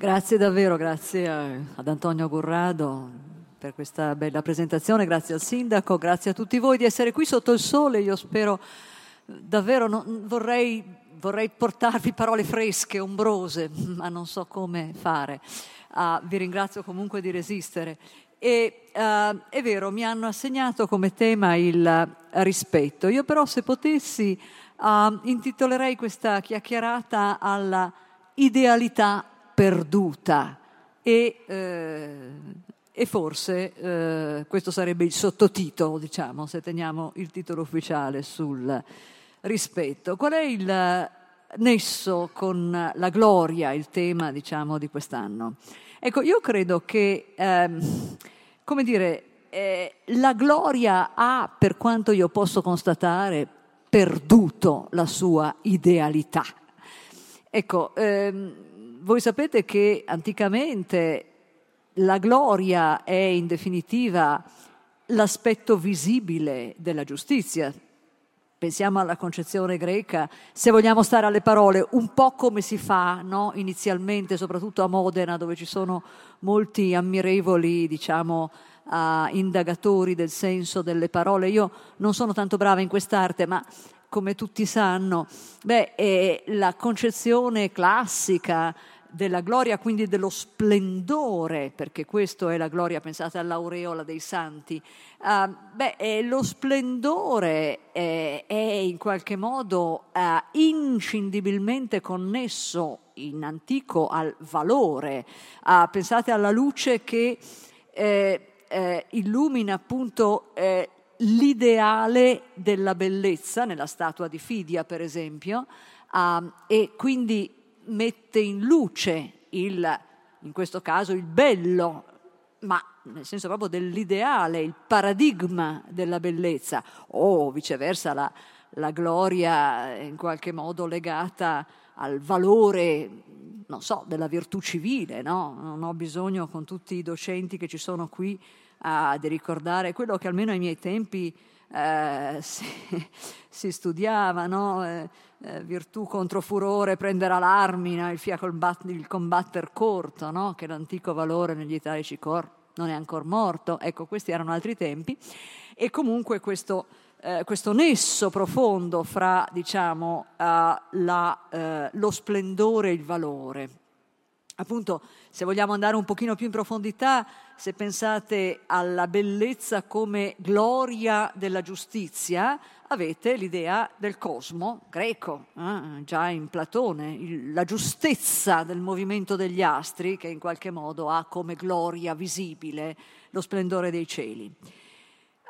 Grazie davvero, grazie ad Antonio Gurrado per questa bella presentazione, grazie al sindaco, grazie a tutti voi di essere qui sotto il sole. Io spero davvero, non, vorrei, vorrei, portarvi parole fresche, ombrose, ma non so come fare. Uh, vi ringrazio comunque di resistere. E uh, è vero, mi hanno assegnato come tema il rispetto. Io però se potessi uh, intitolerei questa chiacchierata alla idealità perduta e, eh, e forse eh, questo sarebbe il sottotitolo, diciamo, se teniamo il titolo ufficiale sul rispetto. Qual è il nesso con la gloria, il tema, diciamo, di quest'anno? Ecco, io credo che, ehm, come dire, eh, la gloria ha, per quanto io posso constatare, perduto la sua idealità. Ecco, ehm, voi sapete che anticamente la gloria è in definitiva l'aspetto visibile della giustizia. Pensiamo alla concezione greca, se vogliamo stare alle parole, un po' come si fa no? inizialmente, soprattutto a Modena, dove ci sono molti ammirevoli, diciamo, uh, indagatori del senso delle parole. Io non sono tanto brava in quest'arte, ma come tutti sanno, beh, è la concezione classica della gloria, quindi dello splendore, perché questo è la gloria, pensate all'aureola dei santi, uh, beh, lo splendore è, è, in qualche modo uh, inscindibilmente connesso in antico al valore. Uh, pensate alla luce che eh, eh, illumina appunto eh, l'ideale della bellezza, nella statua di Fidia per esempio, uh, e quindi mette in luce il, in questo caso il bello, ma nel senso proprio dell'ideale, il paradigma della bellezza, o viceversa la, la gloria in qualche modo legata al valore, non so, della virtù civile, no? Non ho bisogno con tutti i docenti che ci sono qui a ricordare quello che almeno ai miei tempi eh, si, si, studiava, no? eh, eh, virtù contro furore, prenderà l'armina, il, combat- il combatter corto, no? che l'antico valore negli italici cor non è ancora morto. Ecco, questi erano altri tempi. E comunque questo, eh, questo nesso profondo fra, diciamo, la, uh, lo splendore e il valore appunto, se vogliamo andare un pochino più in profondità, se pensate alla bellezza come gloria della giustizia, avete l'idea del cosmo greco, eh? già in Platone, la giustezza del movimento degli astri che in qualche modo ha come gloria visibile lo splendore dei cieli.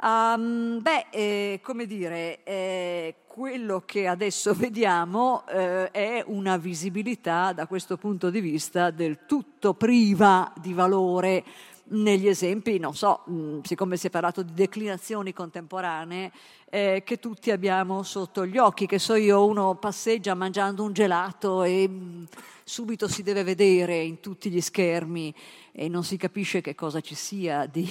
Um, beh, eh, come dire, eh, quello che adesso vediamo eh, è una visibilità da questo punto di vista del tutto priva di valore negli esempi, non so, mh, siccome si è parlato di declinazioni contemporanee, eh, che tutti abbiamo sotto gli occhi, che so io, uno passeggia mangiando un gelato e mh, subito si deve vedere in tutti gli schermi e non si capisce che cosa ci sia di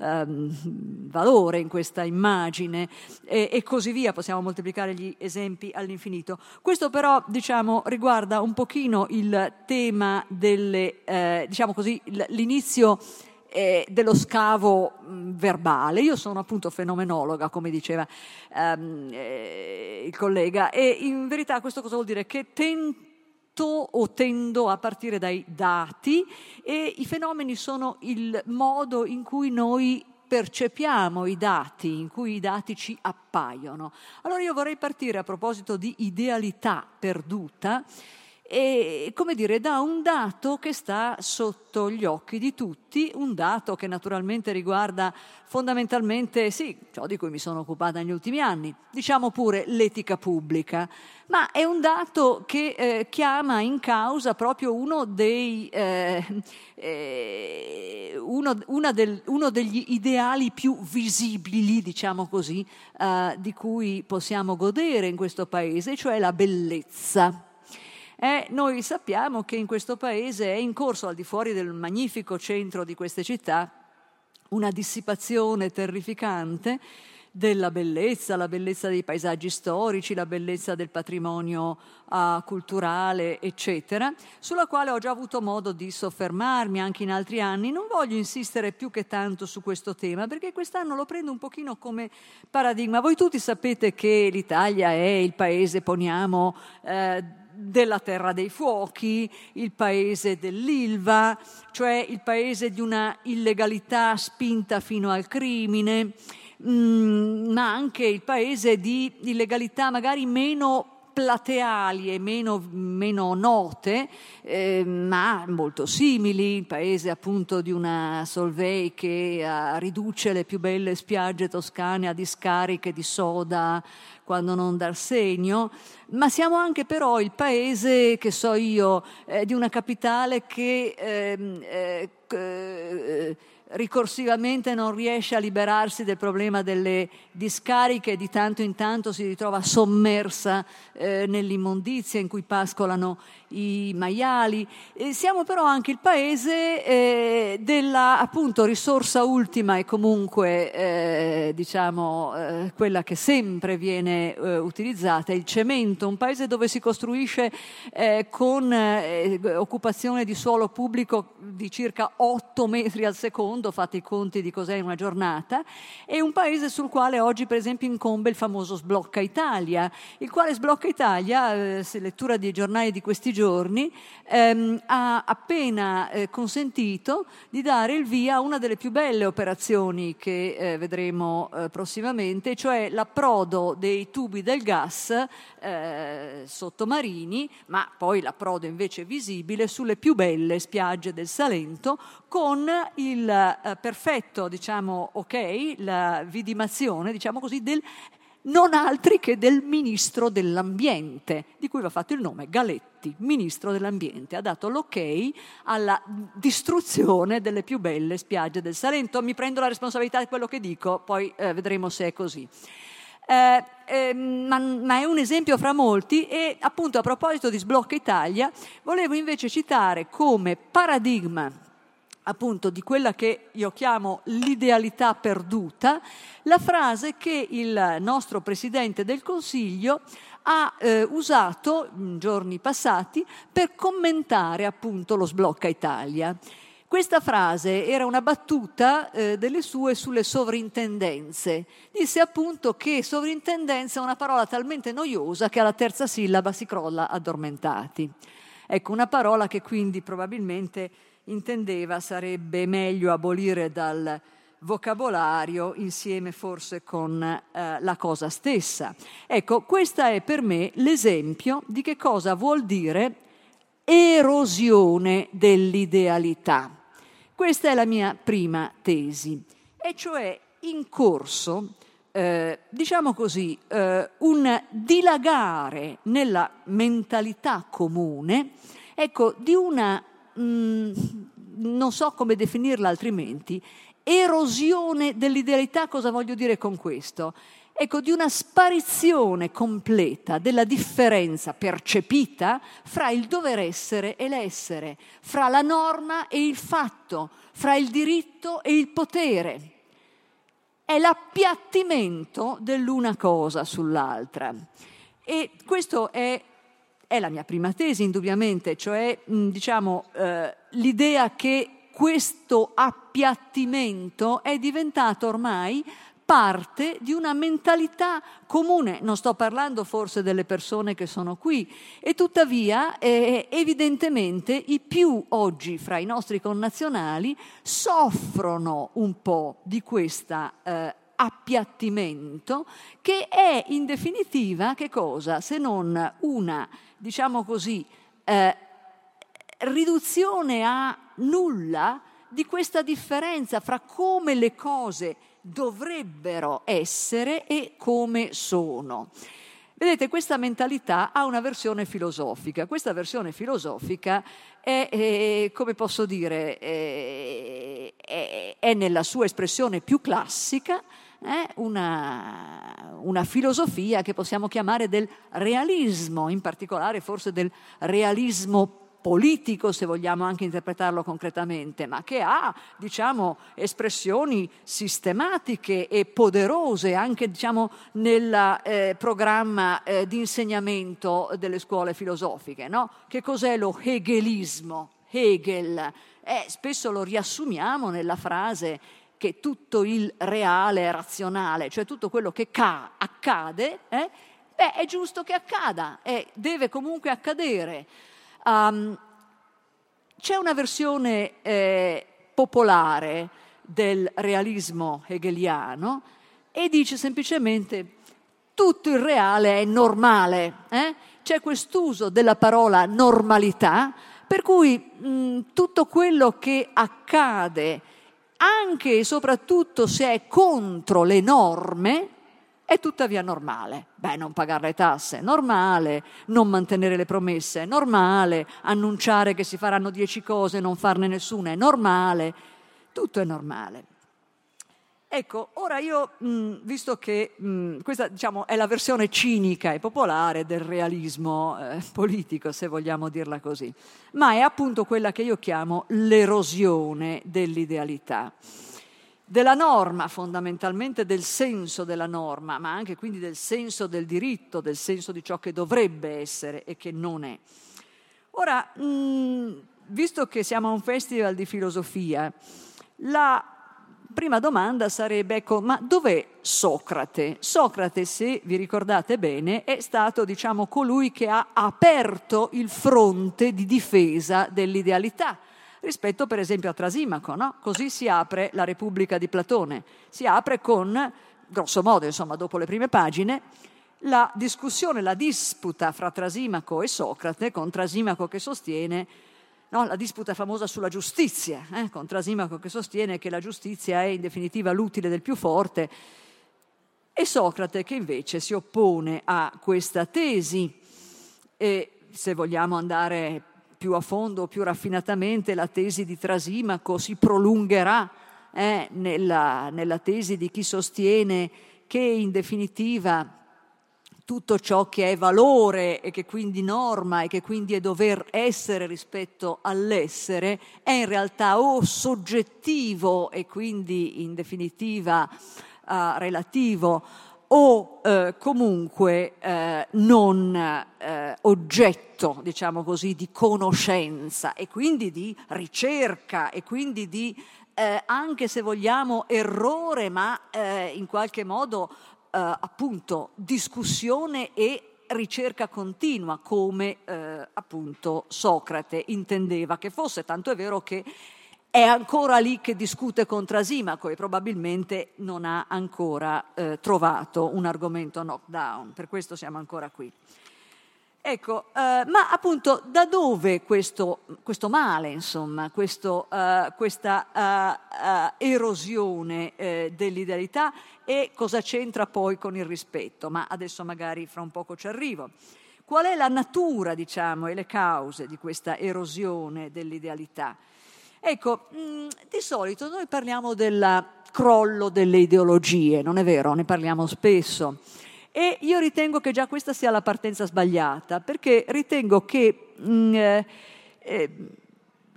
um, valore in questa immagine e, e, così via, possiamo moltiplicare gli esempi all'infinito. Questo però diciamo, riguarda un pochino il tema delle, eh, diciamo così, l'inizio eh, dello scavo mh, verbale. Io sono appunto fenomenologa, come diceva um, eh, il collega, e in verità questo cosa vuol dire? Che tento o tendo a partire dai dati e i fenomeni sono il modo in cui noi percepiamo i dati, in cui i dati ci appaiono. Allora io vorrei partire a proposito di idealità perduta e, come dire, da un dato che sta sotto gli occhi di tutti, un dato che naturalmente riguarda fondamentalmente, sì, ciò di cui mi sono occupata negli ultimi anni, diciamo pure l'etica pubblica, ma è un dato che eh, chiama in causa proprio uno, dei, eh, eh, uno, del, uno degli ideali più visibili, diciamo così, eh, di cui possiamo godere in questo paese, cioè la bellezza. Eh, noi sappiamo che in questo paese è in corso, al di fuori del magnifico centro di queste città, una dissipazione terrificante della bellezza, la bellezza dei paesaggi storici, la bellezza del patrimonio uh, culturale, eccetera, sulla quale ho già avuto modo di soffermarmi anche in altri anni. Non voglio insistere più che tanto su questo tema, perché quest'anno lo prendo un pochino come paradigma. Voi tutti sapete che l'Italia è il paese, poniamo, eh, della terra dei fuochi, il paese dell'Ilva, cioè il paese di una illegalità spinta fino al crimine, Mm, ma anche il paese di illegalità magari meno plateali e meno, meno note, eh, ma molto simili, il paese appunto di una Solvay che uh, riduce le più belle spiagge toscane a discariche di soda quando non dar segno, ma siamo anche però il paese, che so io, eh, di una capitale che ehm, eh, eh, ricorsivamente non riesce a liberarsi del problema delle discariche e di tanto in tanto si ritrova sommersa eh, nell'immondizia in cui pascolano i maiali. E siamo però anche il paese eh, della appunto risorsa ultima e comunque eh, diciamo eh, quella che sempre viene eh, utilizzata, il cemento, un paese dove si costruisce eh, con occupazione di suolo pubblico di circa 8 metri al secondo, fate i conti di cos'è una giornata, e un paese sul quale oggi per esempio incombe il famoso Sblocca Italia, il quale Sblocca Italia, se lettura dei giornali di questi giorni, giorni ehm, ha appena eh, consentito di dare il via a una delle più belle operazioni che eh, vedremo eh, prossimamente, cioè l'approdo dei tubi del gas eh, sottomarini, ma poi l'approdo invece visibile sulle più belle spiagge del Salento con il eh, perfetto, diciamo, ok, la vidimazione, diciamo così, del non altri che del ministro dell'ambiente, di cui va fatto il nome Galetti, ministro dell'ambiente, ha dato l'ok alla distruzione delle più belle spiagge del Salento. Mi prendo la responsabilità di quello che dico, poi eh, vedremo se è così. Eh, eh, ma, ma, è un esempio fra molti e appunto a proposito di Sblocca Italia volevo invece citare come paradigma appunto di quella che io chiamo l'idealità perduta, la frase che il nostro Presidente del Consiglio ha eh, usato in giorni passati per commentare appunto lo sblocca Italia. Questa frase era una battuta eh, delle sue sulle sovrintendenze. Disse appunto che sovrintendenza è una parola talmente noiosa che alla terza sillaba si crolla addormentati. Ecco, una parola che quindi probabilmente intendeva sarebbe meglio abolire dal vocabolario insieme forse con eh, la cosa stessa. Ecco, questo è per me l'esempio di che cosa vuol dire erosione dell'idealità. Questa è la mia prima tesi, e cioè in corso, eh, diciamo così, eh, un dilagare nella mentalità comune, ecco, di una Mm, non so come definirla altrimenti, erosione dell'idealità, cosa voglio dire con questo? Ecco, di una sparizione completa della differenza percepita fra il dover essere e l'essere, fra la norma e il fatto, fra il diritto e il potere. È l'appiattimento dell'una cosa sull'altra. E questo è è la mia prima tesi, indubbiamente, cioè diciamo, eh, l'idea che questo appiattimento è diventato ormai parte di una mentalità comune. Non sto parlando forse delle persone che sono qui e tuttavia eh, evidentemente i più oggi fra i nostri connazionali soffrono un po' di questa eh, appiattimento che è in definitiva che cosa se non una diciamo così, eh, riduzione a nulla di questa differenza fra come le cose dovrebbero essere e come sono. Vedete, questa mentalità ha una versione filosofica. Questa versione filosofica è, è come posso dire, è, è, è nella sua espressione più classica, eh, una, una filosofia che possiamo chiamare del realismo, in particolare forse del realismo politico, se vogliamo anche interpretarlo concretamente, ma che ha, diciamo, espressioni sistematiche e poderose anche, diciamo, nel eh, programma eh, di insegnamento delle scuole filosofiche. No? Che cos'è lo hegelismo? Hegel. Eh, spesso lo riassumiamo nella frase che tutto il reale è razionale, cioè tutto quello che ca- accade, eh, beh, è giusto che accada, e deve comunque accadere. Um, c'è una versione eh, popolare del realismo hegeliano e dice semplicemente tutto il reale è normale. Eh? C'è quest'uso della parola normalità, per cui mh, tutto quello che accade, anche e soprattutto se è contro le norme, è tuttavia normale. Beh, non pagare le tasse, normale, non mantenere le promesse, normale, annunciare che si faranno dieci cose e non farne nessuna, è normale, tutto è normale. Ecco, ora io, mh, visto che mh, questa diciamo, è la versione cinica e popolare del realismo eh, politico, se vogliamo dirla così, ma è appunto quella che io chiamo l'erosione dell'idealità della norma, fondamentalmente del senso della norma, ma anche quindi del senso del diritto, del senso di ciò che dovrebbe essere e che non è. Ora, mh, visto che siamo a un festival di filosofia, la prima domanda sarebbe, ecco, ma dov'è Socrate? Socrate, se vi ricordate bene, è stato, diciamo, colui che ha aperto il fronte di difesa dell'idealità rispetto per esempio a Trasimaco. No? Così si apre la Repubblica di Platone, si apre con, grosso modo, insomma, dopo le prime pagine, la discussione, la disputa fra Trasimaco e Socrate, con Trasimaco che sostiene no, la disputa famosa sulla giustizia, eh, con Trasimaco che sostiene che la giustizia è in definitiva l'utile del più forte, e Socrate che invece si oppone a questa tesi. E se vogliamo andare più a fondo, più raffinatamente, la tesi di Trasimaco si prolungherà eh, nella, nella tesi di chi sostiene che in definitiva tutto ciò che è valore e che quindi norma e che quindi è dover essere rispetto all'essere è in realtà o soggettivo e quindi in definitiva uh, relativo o eh, comunque eh, non eh, oggetto, diciamo così, di conoscenza e quindi di ricerca e quindi di, eh, anche se vogliamo, errore, ma eh, in qualche modo eh, appunto discussione e ricerca continua, come appunto Socrate intendeva che fosse, tanto è vero che è ancora lì che discute con Trasimaco e probabilmente non ha ancora eh, trovato un argomento knockdown, per questo siamo ancora qui. Ecco, eh, ma appunto da dove questo, questo male, insomma, questo, uh, questa uh, uh, erosione eh, dell'idealità e cosa c'entra poi con il rispetto? Ma adesso magari fra un poco ci arrivo. Qual è la natura, diciamo, e le cause di questa erosione dell'idealità? Ecco, mh, mm, di solito noi parliamo del crollo delle ideologie, non è vero? Ne parliamo spesso. E io ritengo che già questa sia la partenza sbagliata, perché ritengo che mh, mm, eh,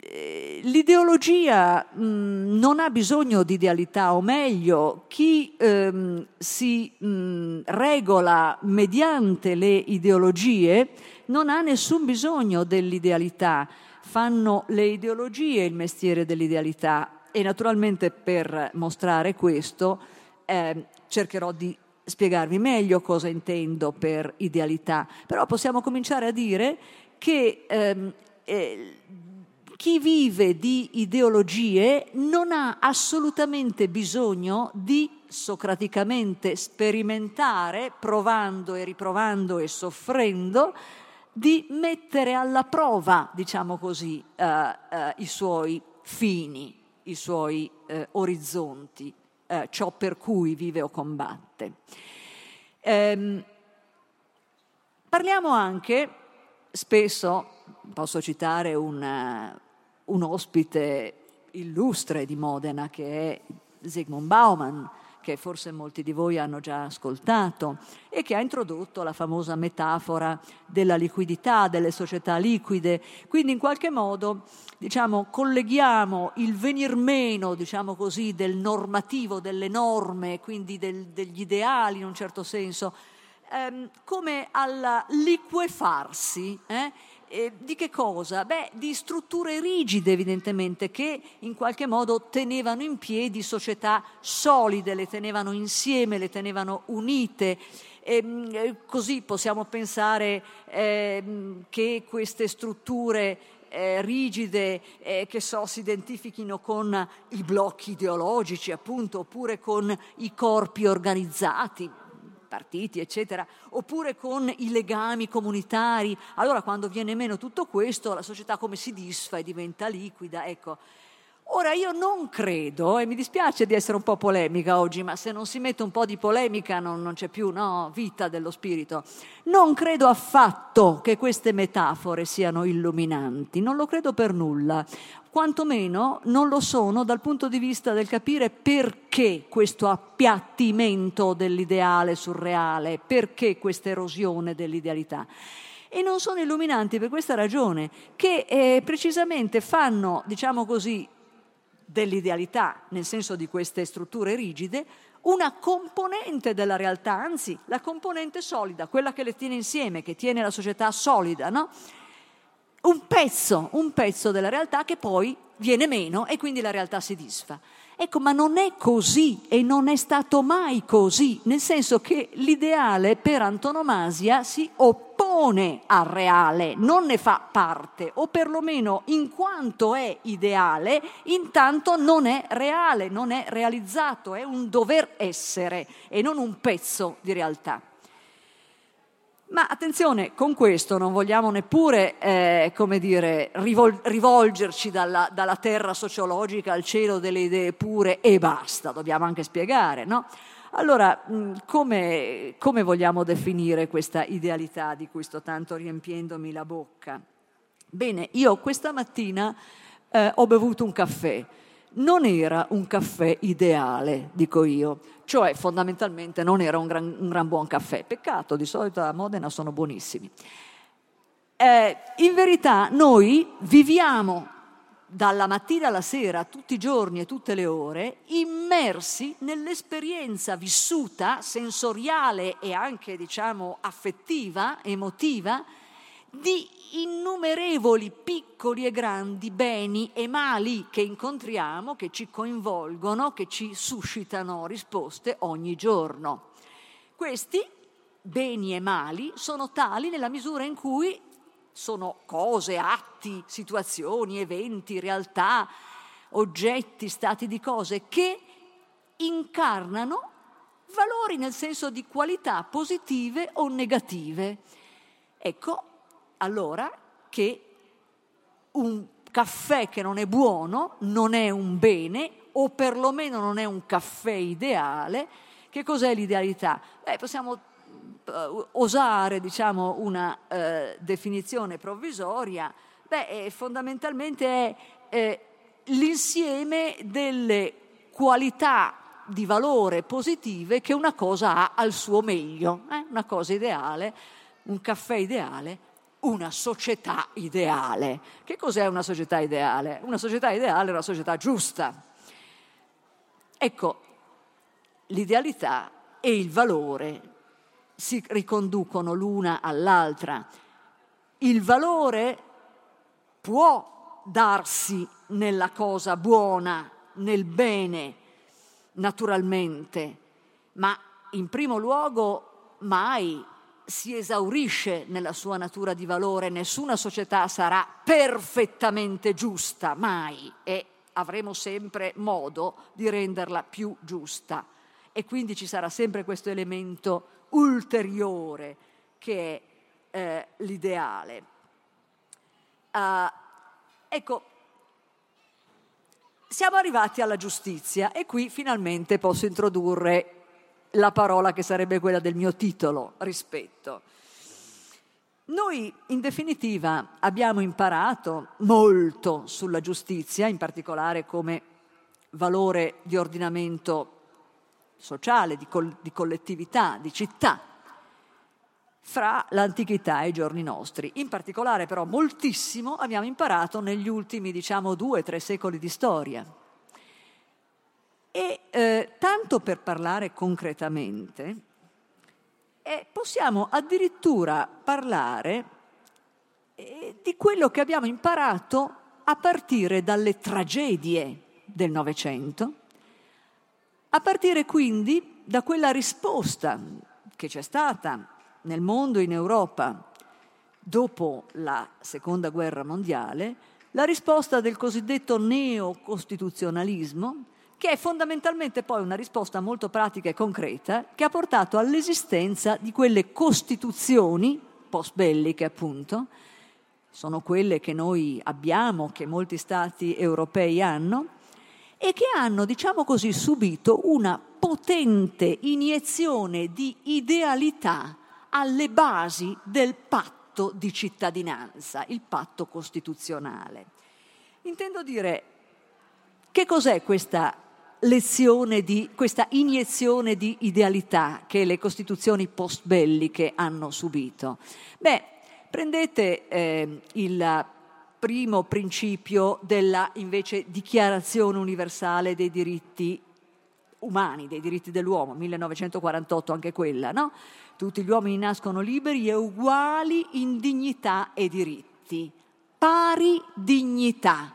eh, l'ideologia mh, mm, non ha bisogno di idealità, o meglio, chi ehm, si mh, regola mediante le ideologie non ha nessun bisogno dell'idealità. Fanno le ideologie il mestiere dell'idealità. E naturalmente per mostrare questo eh, cercherò di spiegarvi meglio cosa intendo per idealità, però possiamo cominciare a dire che ehm, eh, chi vive di ideologie non ha assolutamente bisogno di socraticamente sperimentare, provando e riprovando e soffrendo, di mettere alla prova, diciamo così, eh, eh, i suoi fini, i suoi eh, orizzonti, eh, ciò per cui vive o combatte. Ehm, parliamo anche, spesso, posso citare un, un ospite illustre di Modena che è Zygmunt Bauman, che forse molti di voi hanno già ascoltato e che ha introdotto la famosa metafora della liquidità, delle società liquide. Quindi in qualche modo diciamo, colleghiamo il venir meno diciamo così, del normativo, delle norme, quindi del, degli ideali in un certo senso, ehm, come al liquefarsi. Eh? Eh, di che cosa? Beh, di strutture rigide evidentemente che in qualche modo tenevano in piedi società solide, le tenevano insieme, le tenevano unite. E, ehm, eh, così possiamo pensare eh, che queste strutture eh, rigide, eh, che so, si identifichino con i blocchi ideologici, appunto, oppure con i corpi organizzati, partiti, eccetera, oppure con i legami comunitari. Allora, quando viene meno tutto questo, la società come si disfa e diventa liquida. Ecco. Ora io non credo, e mi dispiace di essere un po' polemica oggi, ma se non si mette un po' di polemica non, non c'è più no, vita dello spirito. Non credo affatto che queste metafore siano illuminanti, non lo credo per nulla quantomeno non lo sono dal punto di vista del capire perché questo appiattimento dell'ideale surreale, perché questa erosione dell'idealità. E non sono illuminanti per questa ragione, che eh, precisamente fanno, diciamo così, dell'idealità, nel senso di queste strutture rigide, una componente della realtà, anzi la componente solida, quella che le tiene insieme, che tiene la società solida, no? un pezzo, un pezzo della realtà che poi viene meno e quindi la realtà si disfa. Ecco, ma non è così e non è stato mai così, nel senso che l'ideale per antonomasia si oppone al reale, non ne fa parte, o perlomeno in quanto è ideale, intanto non è reale, non è realizzato, è un dover essere e non un pezzo di realtà. Ma attenzione, con questo non vogliamo neppure, eh, come dire, rivol- rivolgerci dalla, dalla, terra sociologica al cielo delle idee pure e basta, dobbiamo anche spiegare, no? Allora, mh, come, come vogliamo definire questa idealità di cui sto tanto riempiendomi la bocca? Bene, io questa mattina eh, ho bevuto un caffè non era un caffè ideale, dico io, cioè fondamentalmente non era un gran, un gran buon caffè. Peccato, di solito a Modena sono buonissimi. Eh, in verità noi viviamo dalla mattina alla sera, tutti i giorni e tutte le ore, immersi nell'esperienza vissuta, sensoriale e anche, diciamo, affettiva, emotiva, di innumerevoli piccoli e grandi beni e mali che incontriamo, che ci coinvolgono, che ci suscitano risposte ogni giorno. Questi beni e mali sono tali nella misura in cui sono cose, atti, situazioni, eventi, realtà, oggetti, stati di cose che incarnano valori nel senso di qualità positive o negative. Ecco, allora che un caffè che non è buono non è un bene o perlomeno non è un caffè ideale. Che cos'è l'idealità? Beh, possiamo osare diciamo, una uh, definizione provvisoria. Beh, eh, fondamentalmente è eh, l'insieme delle qualità di valore positive che una cosa ha al suo meglio, eh? una cosa ideale, un caffè ideale una società ideale. Che cos'è una società ideale? Una società ideale è una società giusta. Ecco, l'idealità e il valore si riconducono l'una all'altra. Il valore può darsi nella cosa buona, nel bene, naturalmente, ma in primo luogo mai si esaurisce nella sua natura di valore, nessuna società sarà perfettamente giusta, mai, e avremo sempre modo di renderla più giusta. E quindi ci sarà sempre questo elemento ulteriore che è eh, l'ideale. Uh, ecco, siamo arrivati alla giustizia e qui finalmente posso introdurre la parola che sarebbe quella del mio titolo, rispetto. Noi in definitiva abbiamo imparato molto sulla giustizia, in particolare come valore di ordinamento sociale, di, col- di collettività, di città, fra l'antichità e i giorni nostri. In particolare però moltissimo abbiamo imparato negli ultimi, diciamo, due o tre secoli di storia. E eh, tanto per parlare concretamente, eh, possiamo addirittura parlare eh, di quello che abbiamo imparato a partire dalle tragedie del Novecento, a partire quindi da quella risposta che c'è stata nel mondo, in Europa, dopo la Seconda Guerra Mondiale, la risposta del cosiddetto neocostituzionalismo, che è fondamentalmente poi una risposta molto pratica e concreta che ha portato all'esistenza di quelle costituzioni post-belliche, appunto, sono quelle che noi abbiamo, che molti stati europei hanno, e che hanno, diciamo così, subito una potente iniezione di idealità alle basi del patto di cittadinanza, il patto costituzionale. Intendo dire che cos'è questa lezione di questa iniezione di idealità che le costituzioni post-belliche hanno subito? Beh, prendete eh, il primo principio della invece dichiarazione universale dei diritti umani, dei diritti dell'uomo, 1948 anche quella, no? Tutti gli uomini nascono liberi e uguali in dignità e diritti, pari dignità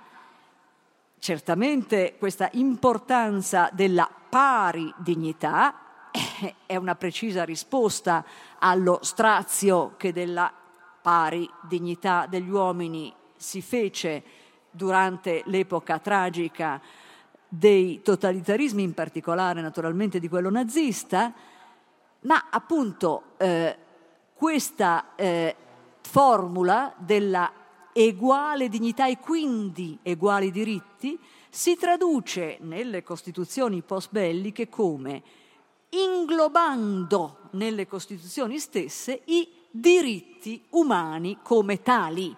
Certamente questa importanza della pari dignità è una precisa risposta allo strazio che della pari dignità degli uomini si fece durante l'epoca tragica dei totalitarismi, in particolare naturalmente di quello nazista, ma appunto eh, questa eh, formula della eguale dignità e quindi eguali diritti, si traduce nelle costituzioni post-belliche come inglobando nelle costituzioni stesse i diritti umani come tali,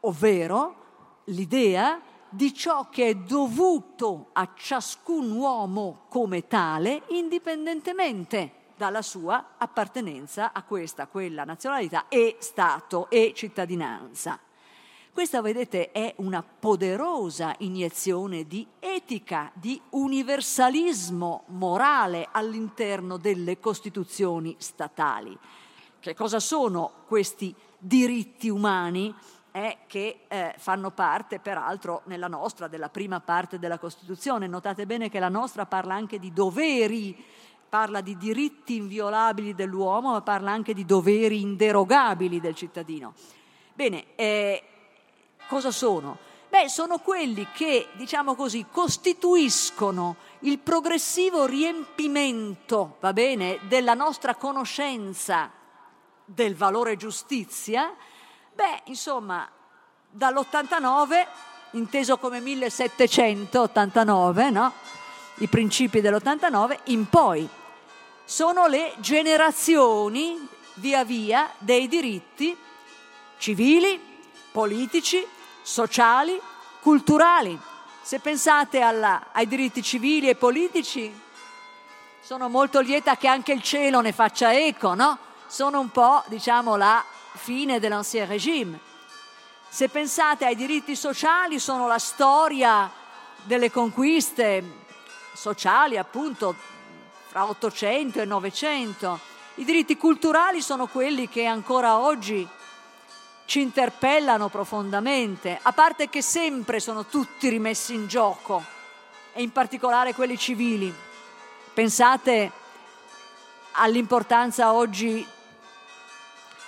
ovvero l'idea di ciò che è dovuto a ciascun uomo come tale, indipendentemente dalla sua appartenenza a questa, quella nazionalità e Stato e cittadinanza. Questa, vedete, è una poderosa iniezione di etica, di universalismo morale all'interno delle costituzioni statali. Che cosa sono questi diritti umani? Eh, che eh, fanno parte, peraltro, nella nostra, della prima parte della Costituzione. Notate bene che la nostra parla anche di doveri, parla di diritti inviolabili dell'uomo, ma parla anche di doveri inderogabili del cittadino. Bene, eh, cosa sono? Beh, sono quelli che, diciamo così, costituiscono il progressivo riempimento, va bene, della nostra conoscenza del valore giustizia. Beh, insomma, dall'89, inteso come 1789, no? I principi dell'89 in poi sono le generazioni via via dei diritti civili, politici, sociali, culturali. Se pensate alla, ai diritti civili e politici, sono molto lieta che anche il cielo ne faccia eco, no? Sono un po', diciamo, la fine dell'ancien regime. Se pensate ai diritti sociali, sono la storia delle conquiste sociali, appunto, fra 800 e 900. I diritti culturali sono quelli che ancora oggi ci interpellano profondamente, a parte che sempre sono tutti rimessi in gioco, e in particolare quelli civili. Pensate all'importanza oggi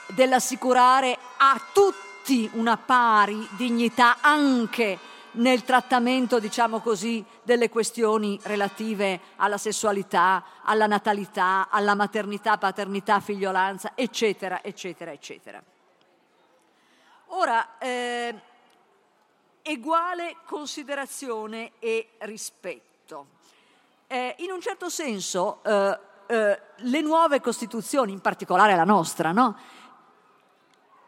dell'assicurare a tutti una pari dignità anche nel trattamento, diciamo così, delle questioni relative alla sessualità, alla natalità, alla maternità, paternità, figliolanza, eccetera, eccetera, eccetera. Ora, eh, uguale considerazione e rispetto. Eh, in un certo senso, eh, eh, le nuove Costituzioni, in particolare la nostra, no?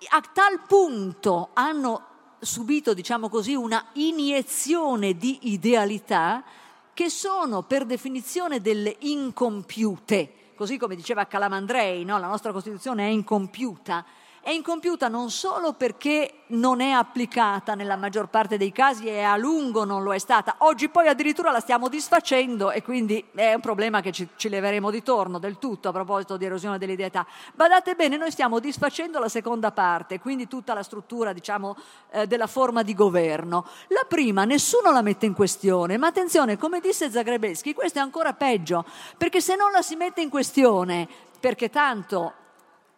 a tal punto hanno subito, diciamo così, una iniezione di idealità che sono per definizione delle incompiute, così come diceva Calamandrei, no? la nostra Costituzione è incompiuta, è incompiuta non solo perché non è applicata nella maggior parte dei casi e a lungo non lo è stata, oggi poi addirittura la stiamo disfacendo e quindi è un problema che ci, ci leveremo di torno del tutto a proposito di erosione dell'idealità. Badate bene, noi stiamo disfacendo la seconda parte, quindi tutta la struttura diciamo, eh, della forma di governo. La prima nessuno la mette in questione, ma attenzione, come disse Zagrebeschi, questo è ancora peggio, perché se non la si mette in questione perché tanto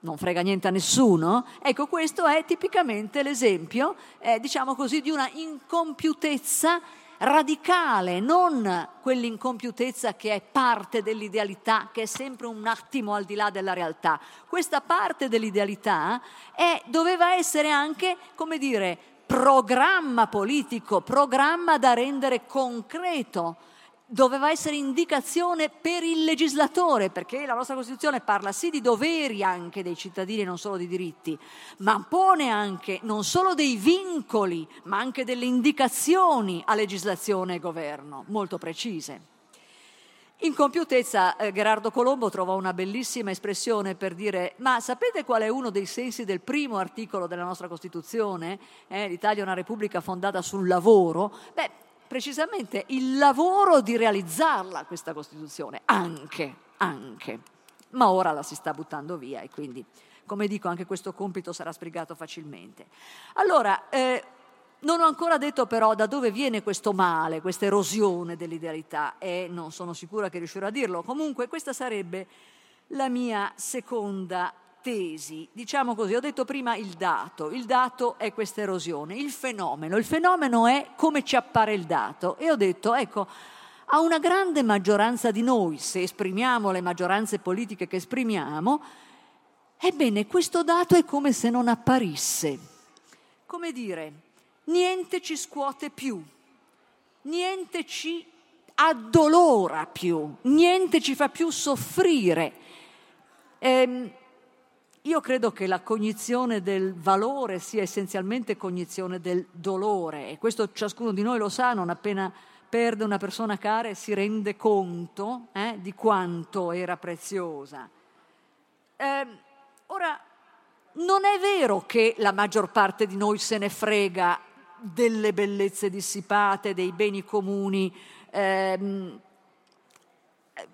non frega niente a nessuno, ecco questo è tipicamente l'esempio, eh, diciamo così, di una incompiutezza radicale, non quell'incompiutezza che è parte dell'idealità, che è sempre un attimo al di là della realtà. Questa parte dell'idealità è, doveva essere anche, come dire, programma politico, programma da rendere concreto doveva essere indicazione per il legislatore, perché la nostra Costituzione parla sì di doveri anche dei cittadini, non solo di diritti, ma pone anche non solo dei vincoli, ma anche delle indicazioni a legislazione e governo, molto precise. In compiutezza eh, Gerardo Colombo trovò una bellissima espressione per dire ma sapete qual è uno dei sensi del primo articolo della nostra Costituzione? Eh, L'Italia è una repubblica fondata sul lavoro. Beh, precisamente il lavoro di realizzarla questa Costituzione, anche, anche. Ma ora la si sta buttando via e quindi, come dico, anche questo compito sarà sbrigato facilmente. Allora, eh, non ho ancora detto però da dove viene questo male, questa erosione dell'idealità e non sono sicura che riuscirò a dirlo. Comunque questa sarebbe la mia seconda tesi, diciamo così, ho detto prima il dato, il dato è questa erosione, il fenomeno, il fenomeno è come ci appare il dato e ho detto, ecco, a una grande maggioranza di noi, se esprimiamo le maggioranze politiche che esprimiamo, ebbene questo dato è come se non apparisse. Come dire, niente ci scuote più, niente ci addolora più, niente ci fa più soffrire. Ehm, io credo che la cognizione del valore sia essenzialmente cognizione del dolore e questo ciascuno di noi lo sa, non appena perde una persona cara e si rende conto eh, di quanto era preziosa. Eh, ora, non è vero che la maggior parte di noi se ne frega delle bellezze dissipate, dei beni comuni, ehm,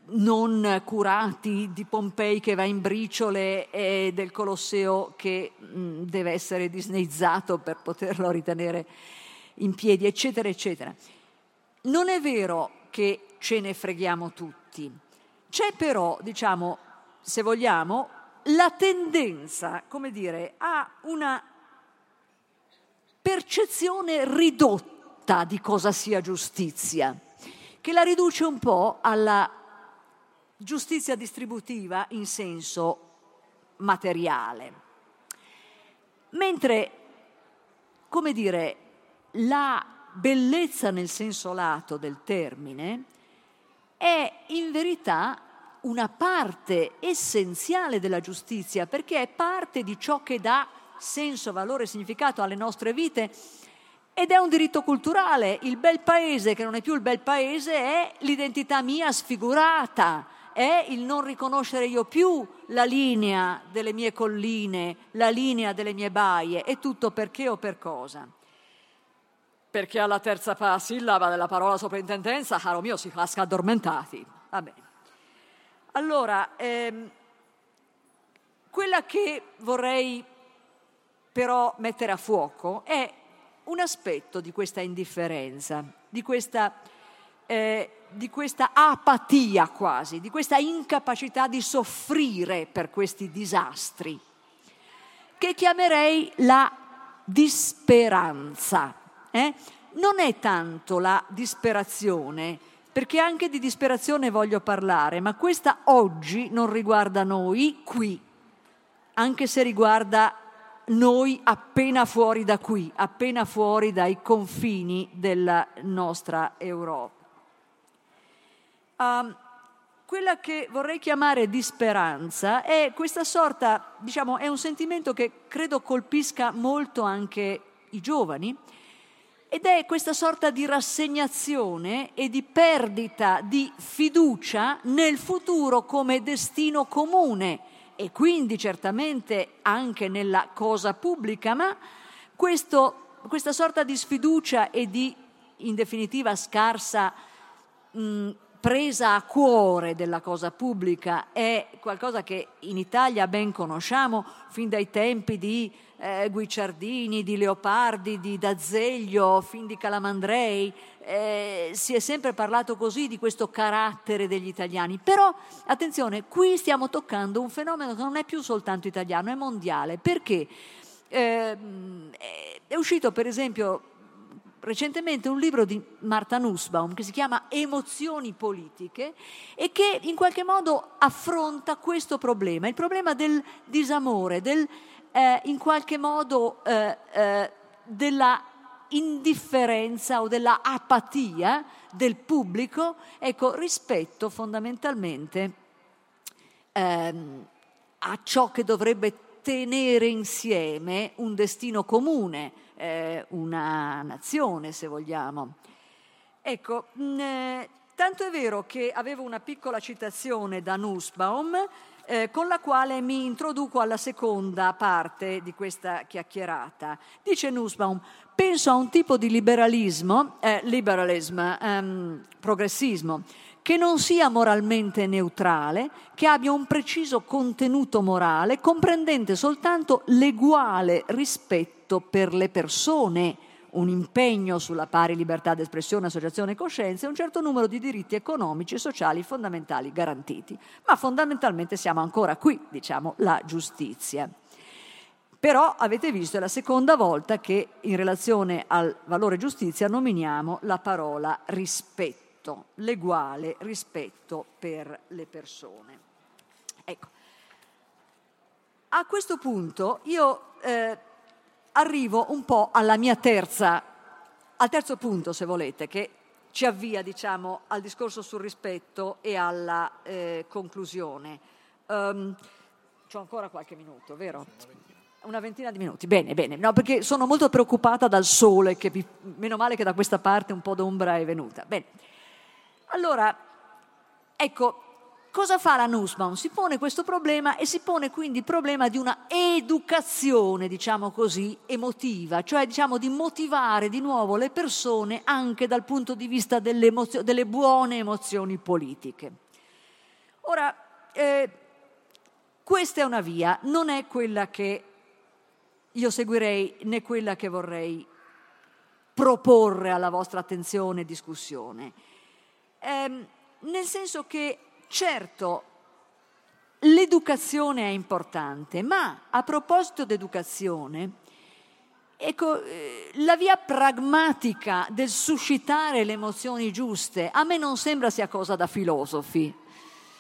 non curati di Pompei che va in briciole e del Colosseo che mh, deve essere disneizzato per poterlo ritenere in piedi, eccetera, eccetera. Non è vero che ce ne freghiamo tutti. C'è però, diciamo, se vogliamo, la tendenza, come dire, a una percezione ridotta di cosa sia giustizia, che la riduce un po' alla giustizia distributiva in senso materiale. Mentre, come dire, la bellezza nel senso lato del termine è in verità una parte essenziale della giustizia, perché è parte di ciò che dà senso, valore e significato alle nostre vite ed è un diritto culturale. Il bel paese, che non è più il bel paese, è l'identità mia sfigurata, è il non riconoscere io più la linea delle mie colline, la linea delle mie baie, e tutto perché o per cosa? Perché alla terza sillaba della parola soprintendenza, caro mio, si casca addormentati. Va. Allora, ehm, quella che vorrei però mettere a fuoco è un aspetto di questa indifferenza, di questa eh, di questa apatia quasi, di questa incapacità di soffrire per questi disastri, che chiamerei la disperanza. Eh? Non è tanto la disperazione, perché anche di disperazione voglio parlare, ma questa oggi non riguarda noi qui, anche se riguarda noi appena fuori da qui, appena fuori dai confini della nostra Europa. Um, quella che vorrei chiamare di speranza è questa sorta, diciamo, è un sentimento che credo colpisca molto anche i giovani, ed è questa sorta di rassegnazione e di perdita di fiducia nel futuro come destino comune e quindi certamente anche nella cosa pubblica, ma questo, questa sorta di sfiducia e di, in definitiva, scarsa mh, presa a cuore della cosa pubblica è qualcosa che in Italia ben conosciamo fin dai tempi di eh, Guicciardini, di Leopardi, di D'Azeglio, fin di Calamandrei. Eh, si è sempre parlato così di questo carattere degli italiani. Però, attenzione, qui stiamo toccando un fenomeno che non è più soltanto italiano, è mondiale. Perché? Eh, è uscito, per esempio, recentemente un libro di Marta Nussbaum che si chiama Emozioni politiche e che in qualche modo affronta questo problema, il problema del disamore, del, eh, in qualche modo eh, eh, della indifferenza o della apatia del pubblico, ecco, rispetto fondamentalmente ehm, a ciò che dovrebbe tenere insieme un destino comune, eh, una nazione, se vogliamo. Ecco, mh, mm, eh, tanto è vero che avevo una piccola citazione da Nussbaum, eh, con la quale mi introduco alla seconda parte di questa chiacchierata. Dice Nussbaum, penso a un tipo di liberalismo, eh, liberalism, ehm, progressismo, che non sia moralmente neutrale, che abbia un preciso contenuto morale, comprendente soltanto l'eguale rispetto per le persone, un impegno sulla pari libertà d'espressione, associazione e coscienza e un certo numero di diritti economici e sociali fondamentali garantiti. Ma fondamentalmente siamo ancora qui, diciamo, la giustizia. Però avete visto, è la seconda volta che in relazione al valore giustizia nominiamo la parola rispetto, l'eguale rispetto per le persone. Ecco. A questo punto io eh, arrivo un po' alla mia terza, al terzo punto, se volete, che ci avvia, diciamo, al discorso sul rispetto e alla eh, conclusione. Um, C'ho ancora qualche minuto, vero? Una ventina di minuti, bene, bene, no, perché sono molto preoccupata dal sole, che vi, meno male che da questa parte un po' d'ombra è venuta. Bene, allora, ecco, Cosa fa la Nussbaum? Si pone questo problema e si pone quindi il problema di una educazione, diciamo così, emotiva, cioè diciamo di motivare di nuovo le persone anche dal punto di vista delle, emozio- delle buone emozioni politiche. Ora, eh, questa è una via, non è quella che io seguirei né quella che vorrei proporre alla vostra attenzione e discussione. Eh, nel senso che Certo, l'educazione è importante, ma a proposito d'educazione, ecco, eh, la via pragmatica del suscitare le emozioni giuste a me non sembra sia cosa da filosofi.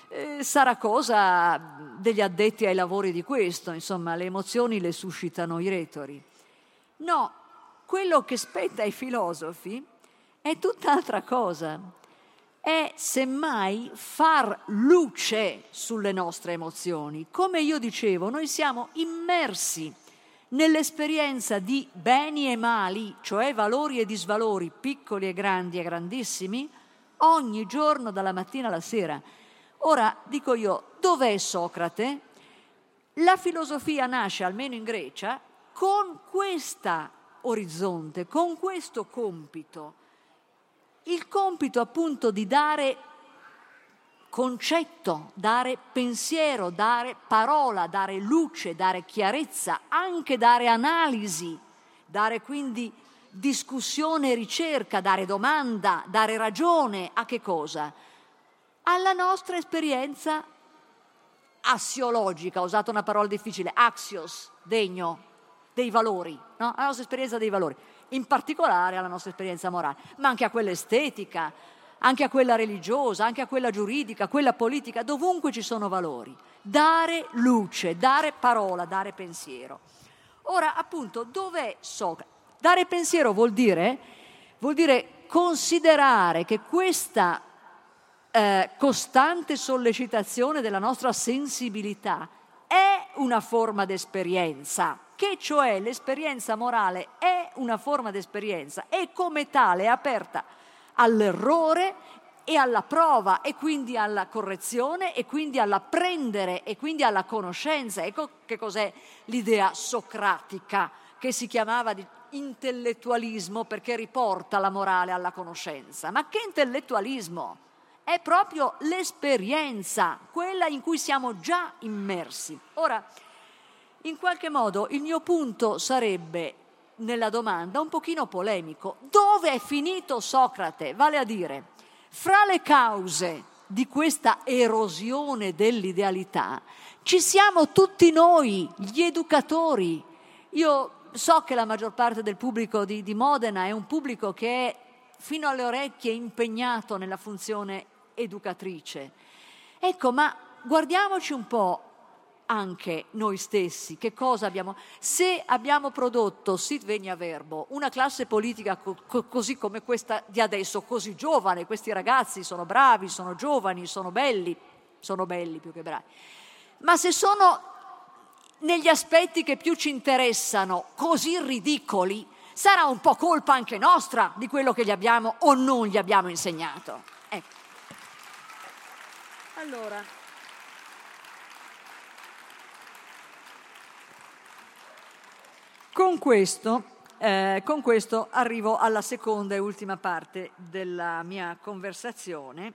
Eh, sarà cosa degli addetti ai lavori di questo, insomma, le emozioni le suscitano i retori. No, quello che spetta ai filosofi è tutt'altra cosa è semmai far luce sulle nostre emozioni. Come io dicevo, noi siamo immersi nell'esperienza di beni e mali, cioè valori e disvalori, piccoli e grandi e grandissimi, ogni giorno dalla mattina alla sera. Ora dico io, dov'è Socrate? La filosofia nasce, almeno in Grecia, con questo orizzonte, con questo compito il compito appunto di dare concetto, dare pensiero, dare parola, dare luce, dare chiarezza, anche dare analisi, dare quindi discussione e ricerca, dare domanda, dare ragione a che cosa? Alla nostra esperienza assiologica, ho usato una parola difficile, axios, degno, dei valori, no? la nostra esperienza dei valori in particolare alla nostra esperienza morale, ma anche a quella estetica, anche a quella religiosa, anche a quella giuridica, quella politica, dovunque ci sono valori. Dare luce, dare parola, dare pensiero. Ora, appunto, dov'è Socrate? Dare pensiero vuol dire, vuol dire considerare che questa eh, costante sollecitazione della nostra sensibilità è una forma d'esperienza che cioè l'esperienza morale è una forma di esperienza e come tale è aperta all'errore e alla prova e quindi alla correzione e quindi all'apprendere e quindi alla conoscenza. Ecco che cos'è l'idea socratica che si chiamava di intellettualismo perché riporta la morale alla conoscenza. Ma che intellettualismo? È proprio l'esperienza, quella in cui siamo già immersi. Ora, in qualche modo il mio punto sarebbe nella domanda un pochino polemico. Dove è finito Socrate? Vale a dire, fra le cause di questa erosione dell'idealità ci siamo tutti noi, gli educatori. Io so che la maggior parte del pubblico di, di Modena è un pubblico che è fino alle orecchie impegnato nella funzione educatrice. Ecco, ma guardiamoci un po' anche noi stessi, che cosa abbiamo... Se abbiamo prodotto, sit venia verbo, una classe politica co- co- così come questa di adesso, così giovane, questi ragazzi sono bravi, sono giovani, sono belli, sono belli più che bravi, ma se sono negli aspetti che più ci interessano così ridicoli, sarà un po' colpa anche nostra di quello che gli abbiamo o non gli abbiamo insegnato. Ecco. Allora. Con questo, eh, con questo arrivo alla seconda e ultima parte della mia conversazione,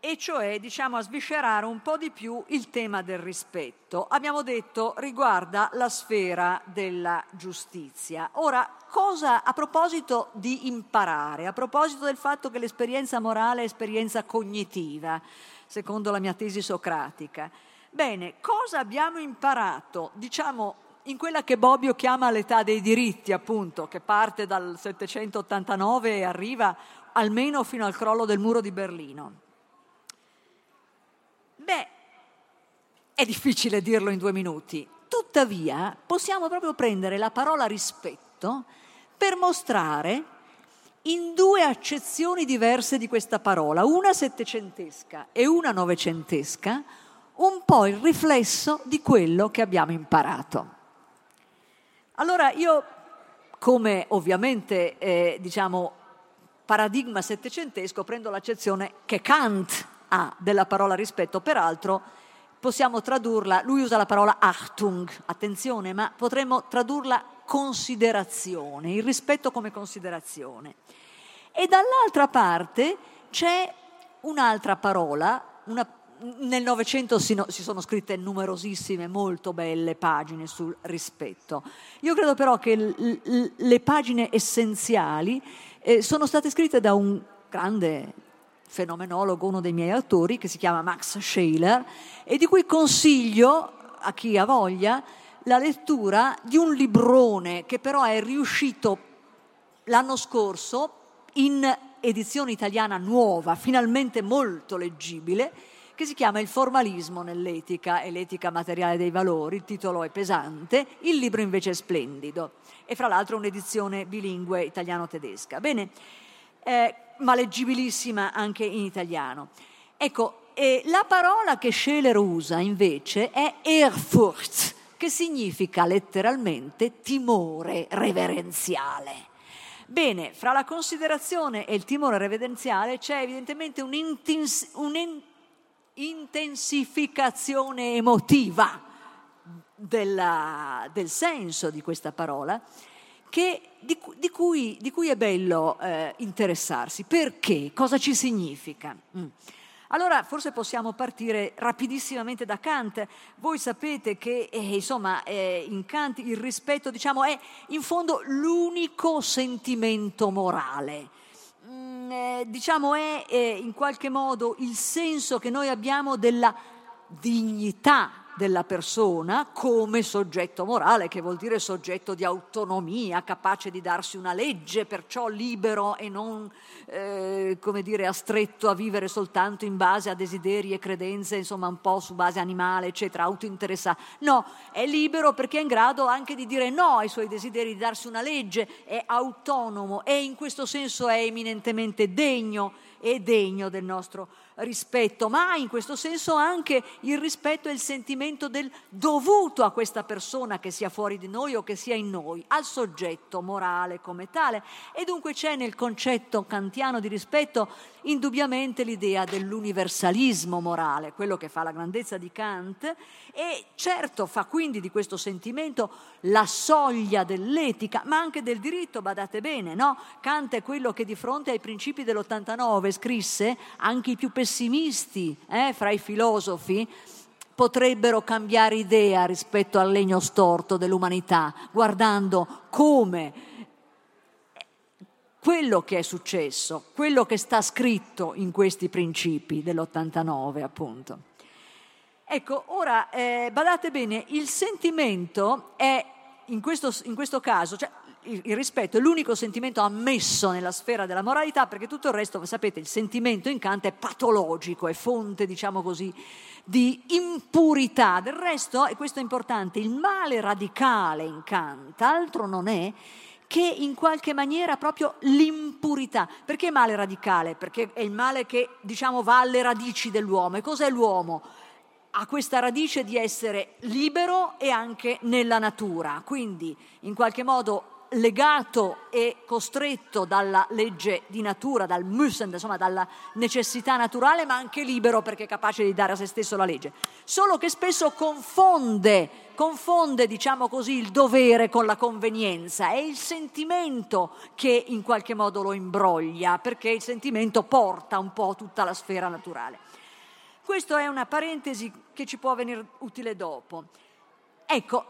e cioè diciamo a sviscerare un po' di più il tema del rispetto. Abbiamo detto riguarda la sfera della giustizia. Ora, cosa a proposito di imparare, a proposito del fatto che l'esperienza morale è esperienza cognitiva, secondo la mia tesi socratica. Bene, cosa abbiamo imparato, diciamo in quella che Bobbio chiama l'età dei diritti, appunto, che parte dal 789 e arriva almeno fino al crollo del muro di Berlino. Beh, è difficile dirlo in due minuti, tuttavia possiamo proprio prendere la parola rispetto per mostrare in due accezioni diverse di questa parola, una settecentesca e una novecentesca, un po' il riflesso di quello che abbiamo imparato. Allora io, come ovviamente eh, diciamo paradigma settecentesco, prendo l'accezione che Kant ha della parola rispetto, peraltro possiamo tradurla, lui usa la parola Achtung, attenzione, ma potremmo tradurla considerazione, il rispetto come considerazione. E dall'altra parte c'è un'altra parola, una nel Novecento si, no, si, sono scritte numerosissime, molto belle pagine sul rispetto. Io credo però che l, l, le pagine essenziali eh, sono state scritte da un grande fenomenologo, uno dei miei autori, che si chiama Max Scheler, e di cui consiglio a chi ha voglia la lettura di un librone che però è riuscito l'anno scorso in edizione italiana nuova, finalmente molto leggibile, che si chiama Il formalismo nell'etica e l'etica materiale dei valori. Il titolo è pesante, il libro invece è splendido e fra l'altro un'edizione bilingue italiano-tedesca. Bene, eh, ma leggibilissima anche in italiano. Ecco, eh, la parola che Scheler usa invece è Ehrfurcht, che significa letteralmente timore reverenziale. Bene, fra la considerazione e il timore reverenziale c'è evidentemente un intensificazione emotiva della, del senso di questa parola, che, di, di, cui, di, cui, è bello eh, interessarsi. Perché? Cosa ci significa? Mm. Allora forse possiamo partire rapidissimamente da Kant. Voi sapete che eh, insomma, eh, in Kant il rispetto diciamo, è in fondo l'unico sentimento morale eh, diciamo è eh, in qualche modo il senso che noi abbiamo della dignità della persona come soggetto morale, che vuol dire soggetto di autonomia, capace di darsi una legge, perciò libero e non, eh, come dire, astretto a vivere soltanto in base a desideri e credenze, insomma, un po' su base animale, eccetera, autointeressato. No, è libero perché è in grado anche di dire no ai suoi desideri, di darsi una legge, è autonomo e in questo senso è eminentemente degno è degno del nostro rispetto, ma in questo senso anche il rispetto e il sentimento del dovuto a questa persona che sia fuori di noi o che sia in noi, al soggetto morale come tale. E dunque c'è nel concetto kantiano di rispetto indubbiamente l'idea dell'universalismo morale, quello che fa la grandezza di Kant, e certo fa quindi di questo sentimento la soglia dell'etica, ma anche del diritto, badate bene, no? Kant è quello che di fronte ai principi dell'89 scrisse anche i più pessimisti eh, fra i filosofi potrebbero cambiare idea rispetto al legno storto dell'umanità, guardando come quello che è successo, quello che sta scritto in questi principi dell'89 appunto. Ecco, ora eh, badate bene, il sentimento è in questo, in questo caso, cioè, il, il, rispetto è l'unico sentimento ammesso nella sfera della moralità, perché tutto il resto, sapete, il sentimento in Kant è patologico, è fonte, diciamo così, di impurità. Del resto, e questo è importante, il male radicale in Kant altro non è che in qualche maniera proprio l'impurità. Perché male radicale? Perché è il male che, diciamo, va alle radici dell'uomo. E cos'è l'uomo? Ha questa radice di essere libero e anche nella natura, quindi in qualche modo legato e costretto dalla legge di natura, dal müssen, insomma dalla necessità naturale, ma anche libero perché è capace di dare a se stesso la legge. Solo che spesso confonde, confonde, diciamo così, il dovere con la convenienza, è il sentimento che in qualche modo lo imbroglia, perché il sentimento porta un po' tutta la sfera naturale. Questa è una parentesi che ci può venire utile dopo. Ecco,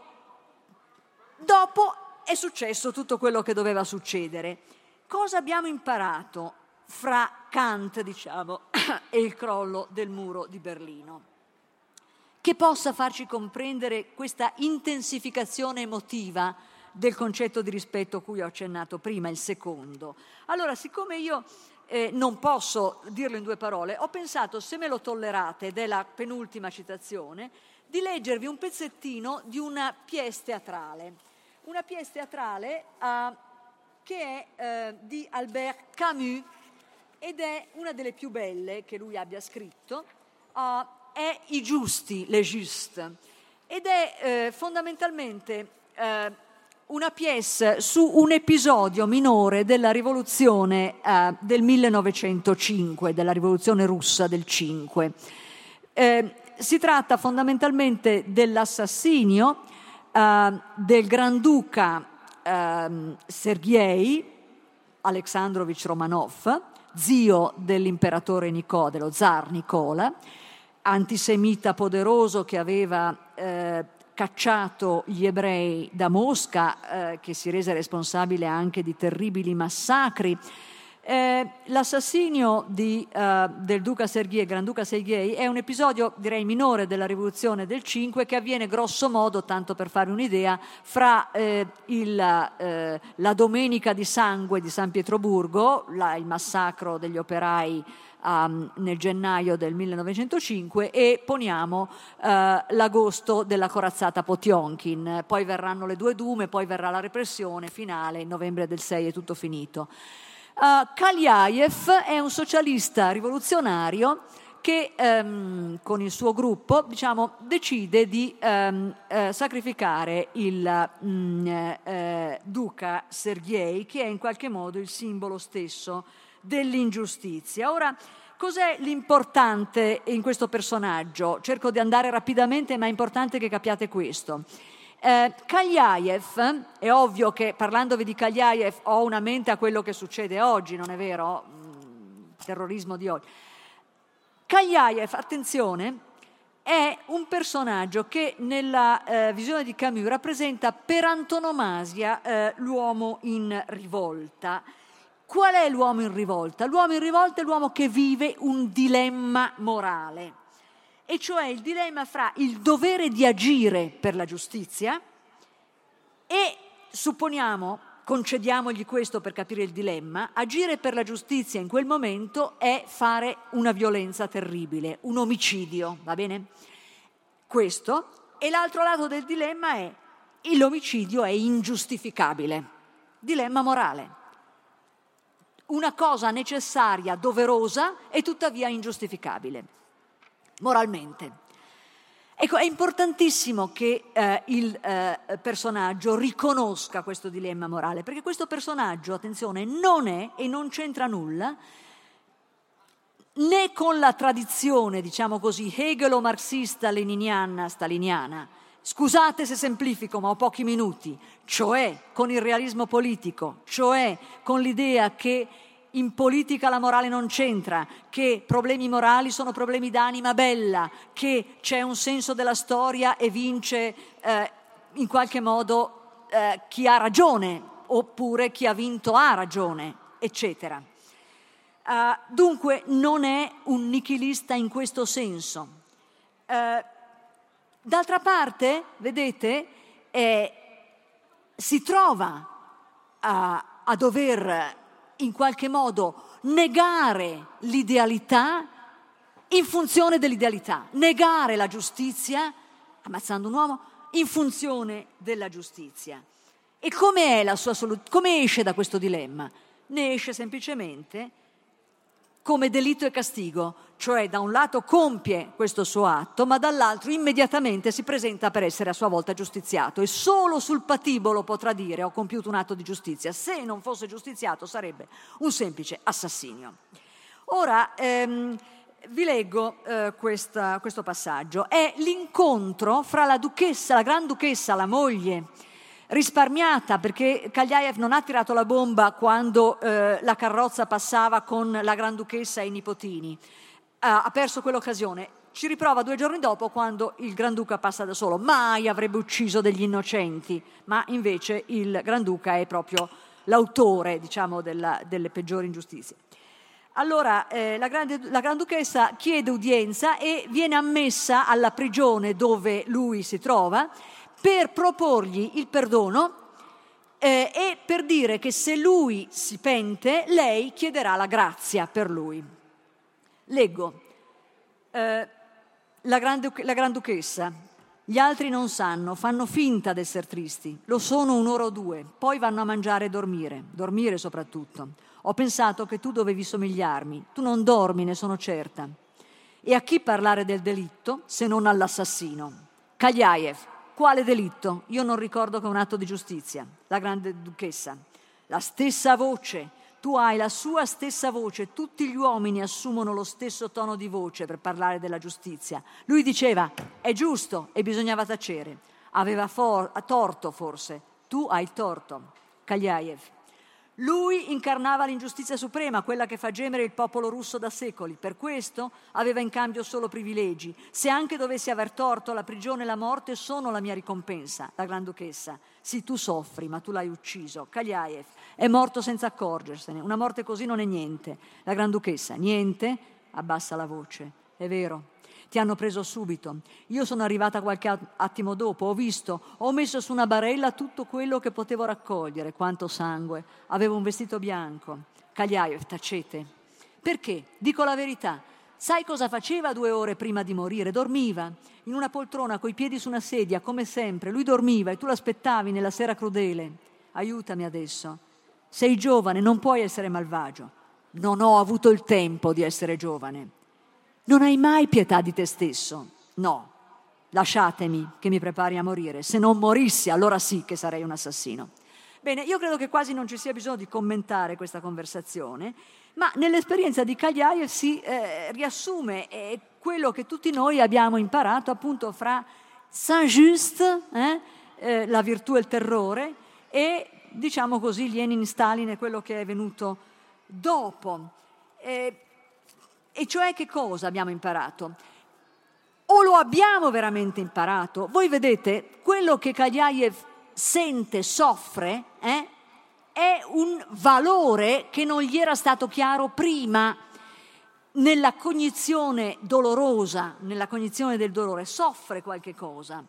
dopo è successo tutto quello che doveva succedere. Cosa abbiamo imparato fra Kant, diciamo, e il crollo del muro di Berlino? Che possa farci comprendere questa intensificazione emotiva del concetto di rispetto a cui ho accennato prima, il secondo. Allora, siccome io eh, non posso dirlo in due parole, ho pensato, se me lo tollerate, ed è la penultima citazione, di leggervi un pezzettino di una pièce teatrale. Una pièce teatrale uh, che è uh, di Albert Camus ed è una delle più belle che lui abbia scritto, uh, è I giusti, les justes, ed è eh, fondamentalmente una pièce su un episodio minore della rivoluzione del 1905, della rivoluzione russa del 5. Eh, si tratta fondamentalmente dell'assassinio uh, del Granduca uh, Sergei Alexandrovich Romanov, zio dell'imperatore Nicola, dello zar Nicola, antisemita poderoso che aveva eh, cacciato gli ebrei da Mosca, eh, che si rese responsabile anche di terribili massacri. Eh, l'assassinio di, uh, del Duca Sergei, Granduca Sergei, è un episodio direi minore della rivoluzione del 5 che avviene grosso modo, tanto per fare un'idea, fra eh, il, eh, la Domenica di Sangue di San Pietroburgo, la, il massacro degli operai um, nel gennaio del 1905 e poniamo uh, l'agosto della corazzata Potionkin. Poi verranno le due dume, poi verrà la repressione finale, in novembre del 6 è tutto finito. Uh, Kalyaev è un socialista rivoluzionario che ehm, con il suo gruppo diciamo, decide di ehm, eh, sacrificare il mm, eh, duca Sergei, che è in qualche modo il simbolo stesso dell'ingiustizia. Ora, cos'è l'importante in questo personaggio? Cerco di andare rapidamente, ma è importante che capiate questo. Eh, Kalyaev, è ovvio che parlandovi di Kalyaev ho una mente a quello che succede oggi, non è vero? Mm, terrorismo di oggi. Kalyaev, attenzione, è un personaggio che nella eh, visione di Camus rappresenta per antonomasia eh, l'uomo in rivolta. Qual è l'uomo in rivolta? L'uomo in rivolta è l'uomo che vive un dilemma morale e cioè il dilemma fra il dovere di agire per la giustizia e, supponiamo, concediamogli questo per capire il dilemma, agire per la giustizia in quel momento è fare una violenza terribile, un omicidio, va bene? Questo. E l'altro lato del dilemma è l'omicidio è ingiustificabile, dilemma morale. Una cosa necessaria, doverosa e tuttavia ingiustificabile, moralmente. Ecco, è importantissimo che eh, il eh, personaggio riconosca questo dilemma morale, perché questo personaggio, attenzione, non è e non c'entra nulla né con la tradizione, diciamo così, hegelo-marxista, leniniana, staliniana, scusate se semplifico, ma ho pochi minuti, cioè con il realismo politico, cioè con l'idea che in politica la morale non c'entra, che problemi morali sono problemi d'anima bella, che c'è un senso della storia e vince eh, in qualche modo eh, chi ha ragione, oppure chi ha vinto ha ragione, eccetera. Uh, dunque non è un nichilista in questo senso. Uh, d'altra parte, vedete, eh, si trova a, a dover in qualche modo negare l'idealità in funzione dell'idealità, negare la giustizia, ammazzando un uomo, in funzione della giustizia. E come, solu- come esce da questo dilemma? Ne esce semplicemente come delitto e castigo, cioè da un lato compie questo suo atto, ma dall'altro immediatamente si presenta per essere a sua volta giustiziato e solo sul patibolo potrà dire ho compiuto un atto di giustizia. Se non fosse giustiziato sarebbe un semplice assassinio. Ora ehm, vi leggo eh, questa, questo passaggio. È l'incontro fra la duchessa, la gran duchessa, la moglie risparmiata perché Kagliaev non ha tirato la bomba quando eh, la carrozza passava con la Granduchessa e i nipotini, ha, ha perso quell'occasione. Ci riprova due giorni dopo quando il Granduca passa da solo. Mai avrebbe ucciso degli innocenti, ma invece il Granduca è proprio l'autore, diciamo, della, delle peggiori ingiustizie. Allora eh, la, grande, la Granduchessa chiede udienza e viene ammessa alla prigione dove lui si trova per proporgli il perdono eh, e per dire che se lui si pente, lei chiederà la grazia per lui. Leggo. Eh, la, grande, la Granduchessa. Gli altri non sanno, fanno finta di essere tristi. Lo sono un'ora o due, poi vanno a mangiare e dormire, dormire soprattutto. Ho pensato che tu dovevi somigliarmi. Tu non dormi, ne sono certa. E a chi parlare del delitto se non all'assassino? Kagliaev, quale delitto? Io non ricordo che un atto di giustizia. La grande duchessa. La stessa voce. Tu hai la sua stessa voce. Tutti gli uomini assumono lo stesso tono di voce per parlare della giustizia. Lui diceva è giusto e bisognava tacere. Aveva for- torto forse. Tu hai torto. Kagliaev. Lui incarnava l'ingiustizia suprema, quella che fa gemere il popolo russo da secoli. Per questo aveva in cambio solo privilegi. Se anche dovessi aver torto, la prigione e la morte sono la mia ricompensa, la Granduchessa. Sì, tu soffri, ma tu l'hai ucciso. Kagliaev è morto senza accorgersene. Una morte così non è niente. La Granduchessa, niente, abbassa la voce. È vero, ti hanno preso subito. Io sono arrivata qualche attimo dopo, ho visto, ho messo su una barella tutto quello che potevo raccogliere, quanto sangue. Avevo un vestito bianco. Cagliaio, tacete. Perché? Dico la verità. Sai cosa faceva due ore prima di morire? Dormiva in una poltrona coi piedi su una sedia, come sempre. Lui dormiva e tu l'aspettavi nella sera crudele. Aiutami adesso. Sei giovane, non puoi essere malvagio. Non ho avuto il tempo di essere giovane. Non hai mai pietà di te stesso? No, lasciatemi che mi prepari a morire. Se non morissi, allora sì che sarei un assassino. Bene, io credo che quasi non ci sia bisogno di commentare questa conversazione, ma nell'esperienza di Cagliaio si eh, riassume eh, quello che tutti noi abbiamo imparato appunto fra Saint-Just, eh, eh, la virtù e il terrore, e diciamo così Lenin, Stalin e quello che è venuto dopo. Eh, e cioè che cosa abbiamo imparato? O lo abbiamo veramente imparato? Voi vedete, quello che Kagliaev sente, soffre, eh, è un valore che non gli era stato chiaro prima nella cognizione dolorosa, nella cognizione del dolore, soffre qualche cosa.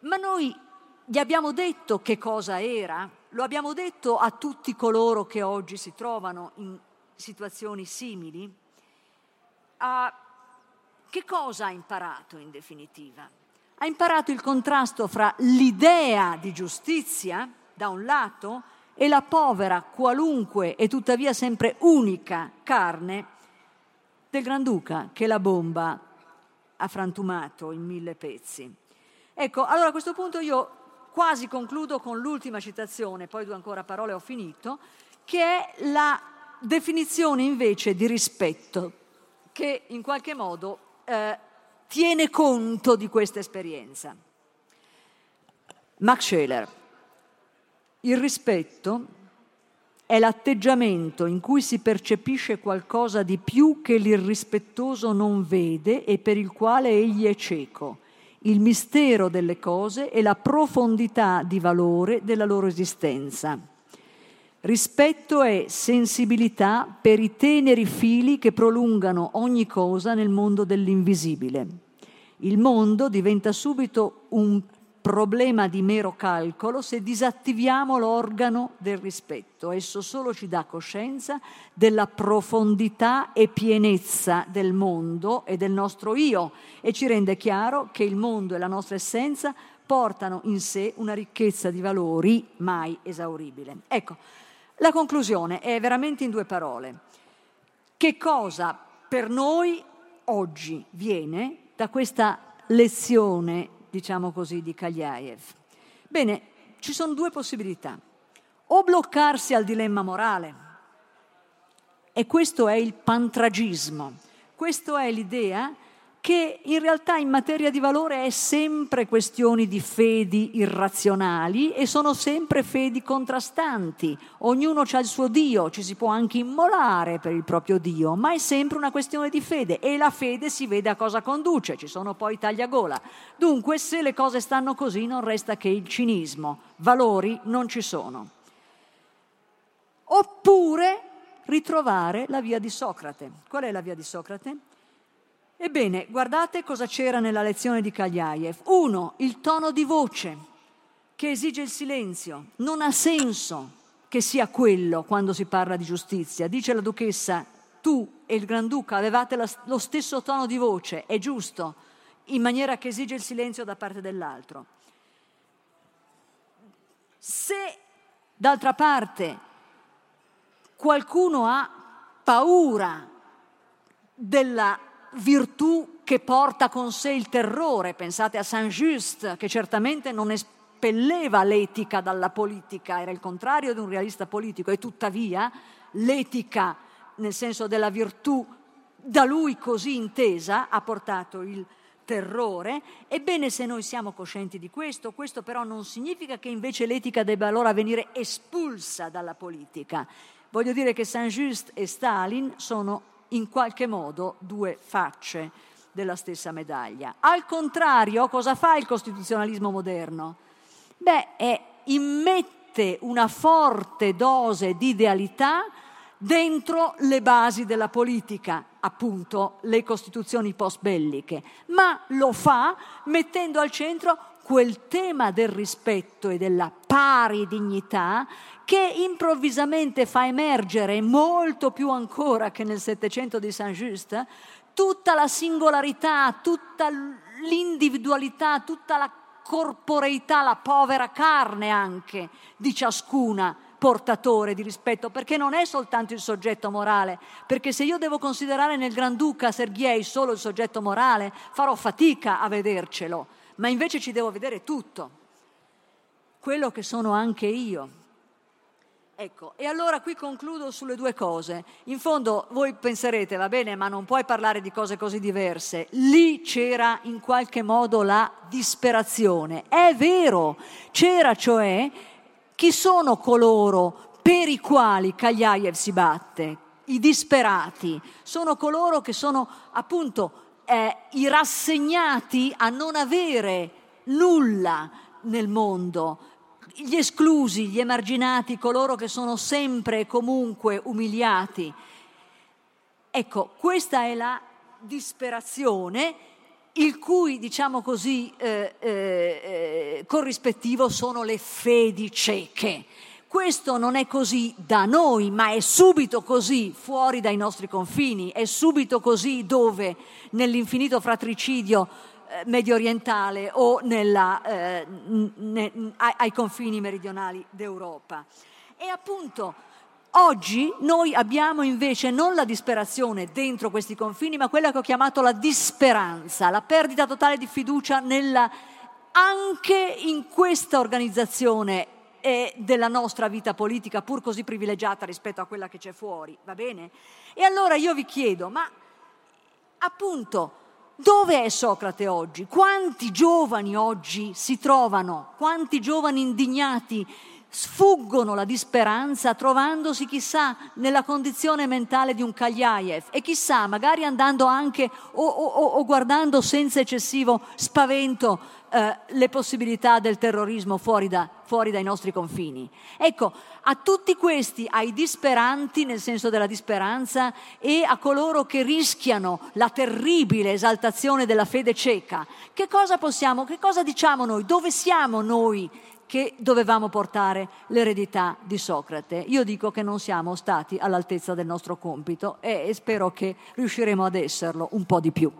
Ma noi gli abbiamo detto che cosa era, lo abbiamo detto a tutti coloro che oggi si trovano in situazioni simili uh, che cosa ha imparato in definitiva? Ha imparato il contrasto fra l'idea di giustizia, da un lato, e la povera, qualunque e tuttavia sempre unica carne del Granduca che la bomba ha frantumato in mille pezzi. Ecco, allora a questo punto io quasi concludo con l'ultima citazione, poi due ancora parole ho finito, che è la definizione invece di rispetto che in qualche modo eh, tiene conto di questa esperienza. Max Scheler, il rispetto è l'atteggiamento in cui si percepisce qualcosa di più che l'irrispettoso non vede e per il quale egli è cieco, il mistero delle cose e la profondità di valore della loro esistenza. Rispetto è sensibilità per i teneri fili che prolungano ogni cosa nel mondo dell'invisibile. Il mondo diventa subito un problema di mero calcolo se disattiviamo l'organo del rispetto. Esso solo ci dà coscienza della profondità e pienezza del mondo e del nostro io e ci rende chiaro che il mondo e la nostra essenza portano in sé una ricchezza di valori mai esauribile. Ecco, la conclusione è veramente in due parole. Che cosa per noi oggi viene da questa lezione, diciamo così, di Kalyaev? Bene, ci sono due possibilità. O bloccarsi al dilemma morale, e questo è il pantragismo, questa è l'idea che in realtà in materia di valore è sempre questioni di fedi irrazionali e sono sempre fedi contrastanti. Ognuno ha il suo Dio, ci si può anche immolare per il proprio Dio, ma è sempre una questione di fede e la fede si vede a cosa conduce, ci sono poi tagliagola. Dunque, se le cose stanno così non resta che il cinismo, valori non ci sono. Oppure ritrovare la via di Socrate. Qual è la via di Socrate? Ebbene, guardate cosa c'era nella lezione di Kagliaev. Uno, il tono di voce che esige il silenzio. Non ha senso che sia quello quando si parla di giustizia. Dice la duchessa, tu e il Granduca avevate lo stesso tono di voce, è giusto, in maniera che esige il silenzio da parte dell'altro. Se d'altra parte qualcuno ha paura della virtù che porta con sé il terrore. Pensate a Saint-Just, che certamente non espelleva l'etica dalla politica, era il contrario di un realista politico, e tuttavia l'etica, nel senso della virtù da lui così intesa, ha portato il terrore. Ebbene, se noi siamo coscienti di questo, questo però non significa che invece l'etica debba allora venire espulsa dalla politica. Voglio dire che Saint-Just e Stalin sono in qualche modo due facce della stessa medaglia. Al contrario, cosa fa il costituzionalismo moderno? Beh, è, immette una forte dose di idealità dentro le basi della politica, appunto le costituzioni post-belliche, ma lo fa mettendo al centro quel tema del rispetto e della pari dignità che improvvisamente fa emergere molto più ancora che nel Settecento di Saint-Just tutta la singolarità, tutta l'individualità, tutta la corporeità, la povera carne anche di ciascuna portatore di rispetto, perché non è soltanto il soggetto morale, perché se io devo considerare nel Granduca Sergei solo il soggetto morale, farò fatica a vedercelo ma invece ci devo vedere tutto, quello che sono anche io. Ecco, e allora qui concludo sulle due cose. In fondo voi penserete, va bene, ma non puoi parlare di cose così diverse. Lì c'era in qualche modo la disperazione. È vero, c'era cioè chi sono coloro per i quali Kagliaev si batte, i disperati, sono coloro che sono appunto eh, i rassegnati a non avere nulla nel mondo, gli esclusi, gli emarginati, coloro che sono sempre e comunque umiliati. Ecco, questa è la disperazione, il cui, diciamo così, eh, eh, eh corrispettivo sono le fedi cieche. Questo non è così da noi, ma è subito così fuori dai nostri confini, è subito così dove? Nell'infinito fratricidio eh, medio orientale o nella, eh, ne, ai, ai confini meridionali d'Europa. E appunto oggi noi abbiamo invece non la disperazione dentro questi confini, ma quella che ho chiamato la disperanza, la perdita totale di fiducia nella, anche in questa organizzazione e della nostra vita politica, pur così privilegiata rispetto a quella che c'è fuori, va bene? E allora io vi chiedo, ma appunto, dove è Socrate oggi? Quanti giovani oggi si trovano? Quanti giovani indignati sfuggono la disperanza trovandosi chissà nella condizione mentale di un Kagliaev e chissà magari andando anche o, o, o guardando senza eccessivo spavento eh, le possibilità del terrorismo fuori, da, fuori dai nostri confini. Ecco, a tutti questi, ai disperanti nel senso della disperanza e a coloro che rischiano la terribile esaltazione della fede cieca, che cosa possiamo, che cosa diciamo noi? Dove siamo noi che dovevamo portare l'eredità di Socrate. Io dico che non siamo stati all'altezza del nostro compito e spero che riusciremo ad esserlo un po' di più.